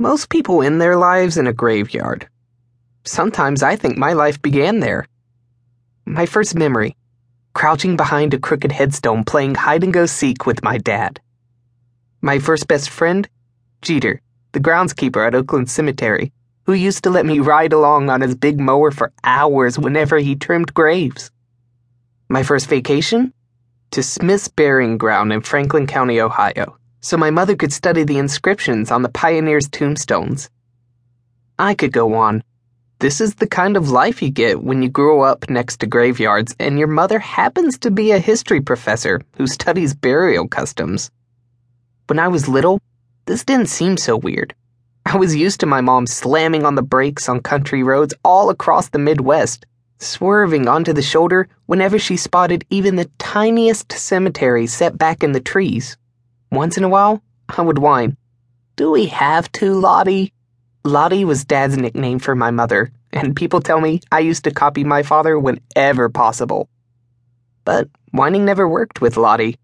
Most people end their lives in a graveyard. Sometimes I think my life began there. My first memory crouching behind a crooked headstone playing hide and go seek with my dad. My first best friend, Jeter, the groundskeeper at Oakland Cemetery, who used to let me ride along on his big mower for hours whenever he trimmed graves. My first vacation? To Smith's Burying Ground in Franklin County, Ohio, so my mother could study the inscriptions on the pioneers' tombstones. I could go on. This is the kind of life you get when you grow up next to graveyards and your mother happens to be a history professor who studies burial customs. When I was little, this didn't seem so weird. I was used to my mom slamming on the brakes on country roads all across the Midwest swerving onto the shoulder whenever she spotted even the tiniest cemetery set back in the trees. Once in a while, I would whine, Do we have to, Lottie? Lottie was Dad's nickname for my mother, and people tell me I used to copy my father whenever possible. But whining never worked with Lottie.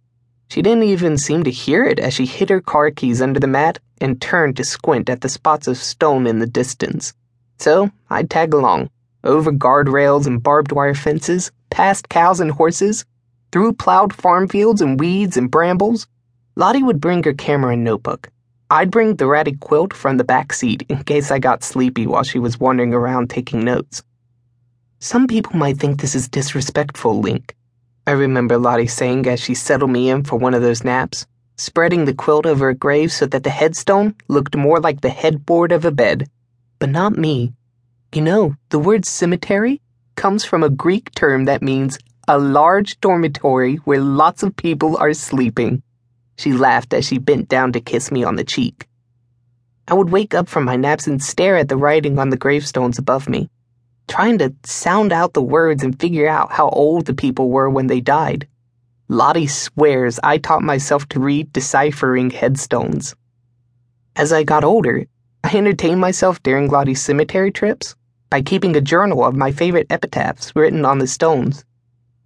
She didn't even seem to hear it as she hid her car keys under the mat and turned to squint at the spots of stone in the distance. So I'd tag along over guardrails and barbed wire fences, past cows and horses, through plowed farm fields and weeds and brambles. Lottie would bring her camera and notebook. I'd bring the ratty quilt from the back seat in case I got sleepy while she was wandering around taking notes. Some people might think this is disrespectful, Linc. I remember Lottie saying as she settled me in for one of those naps, spreading the quilt over a grave so that the headstone looked more like the headboard of a bed. But not me. You know, the word cemetery comes from a Greek term that means a large dormitory where lots of people are sleeping. She laughed as she bent down to kiss me on the cheek. I would wake up from my naps and stare at the writing on the gravestones above me, trying to sound out the words and figure out how old the people were when they died. Lottie swears I taught myself to read deciphering headstones. As I got older, I entertained myself during Lottie's cemetery trips by keeping a journal of my favorite epitaphs written on the stones.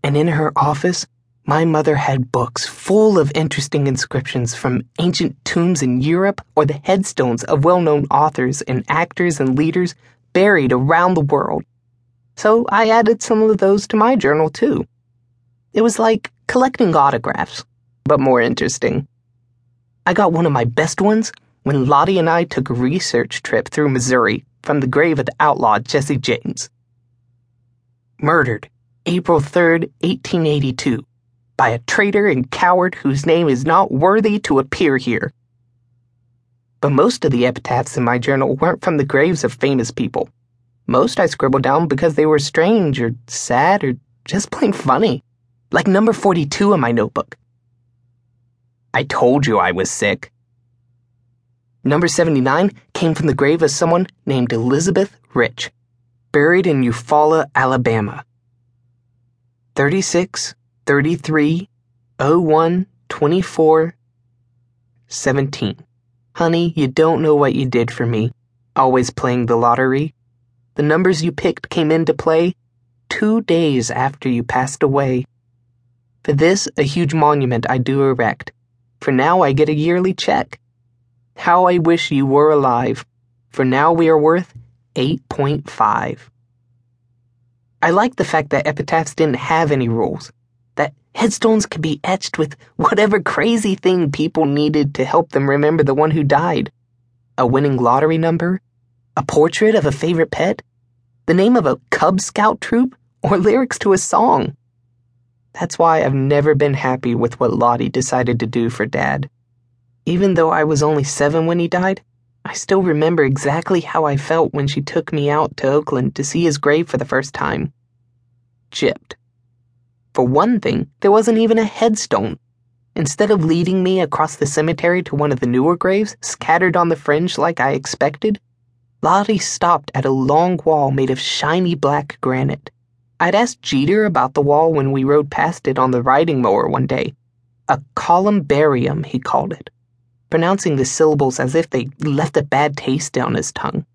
And in her office, my mother had books full of interesting inscriptions from ancient tombs in Europe or the headstones of well known authors and actors and leaders buried around the world. So I added some of those to my journal too. It was like collecting autographs, but more interesting. I got one of my best ones when Lottie and I took a research trip through Missouri from the grave of the outlaw Jesse James. Murdered April 3rd, 1882, by a traitor and coward whose name is not worthy to appear here. But most of the epitaphs in my journal weren't from the graves of famous people. Most I scribbled down because they were strange or sad or just plain funny, like number 42 in my notebook. I told you I was sick. Number 79 came from the grave of someone named Elizabeth Rich, buried in Eufaula, Alabama. 36, 33, 01, 24, 17. Honey, you don't know what you did for me. Always playing the lottery. The numbers you picked came into play two days after you passed away. For this, a huge monument I do erect. For now, I get a yearly check. How I wish you were alive, for now we are worth 8.5. I like the fact that epitaphs didn't have any rules, headstones could be etched with whatever crazy thing people needed to help them remember the one who died. A winning lottery number, a portrait of a favorite pet, the name of a Cub Scout troop, or lyrics to a song. That's why I've never been happy with what Lottie decided to do for Dad. Even though I was only seven when he died, I still remember exactly how I felt when she took me out to Oakland to see his grave for the first time. Chipped. For one thing, there wasn't even a headstone. Instead of leading me across the cemetery to one of the newer graves, scattered on the fringe like I expected, Lottie stopped at a long wall made of shiny black granite. I'd asked Jeter about the wall when we rode past it on the riding mower one day. A columbarium, he called it pronouncing the syllables as if they left a bad taste down his tongue.